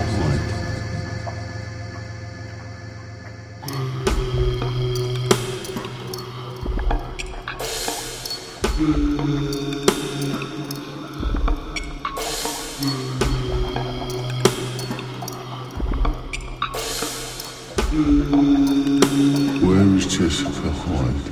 Hyde. Where is Jessica Hyde?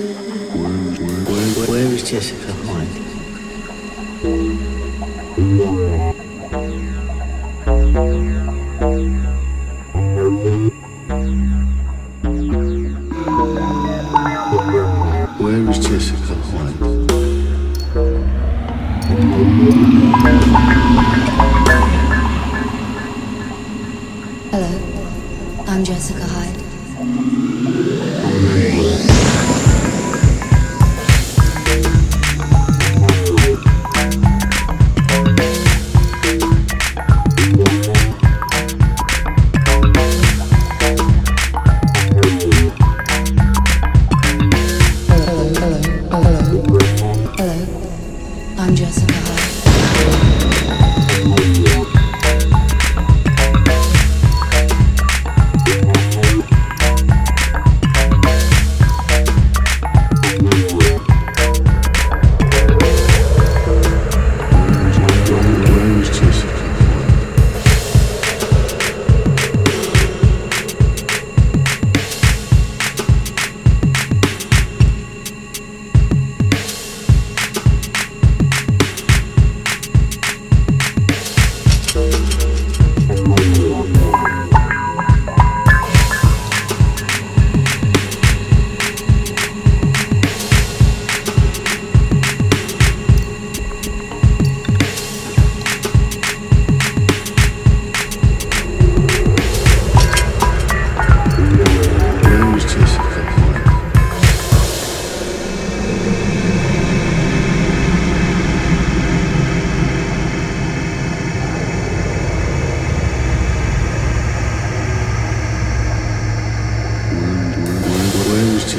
Where, is Jessica Hyde? Where is Jessica Hyde? Hello, I'm Jessica Hyde.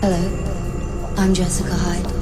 Hello, I'm Jessica Hyde.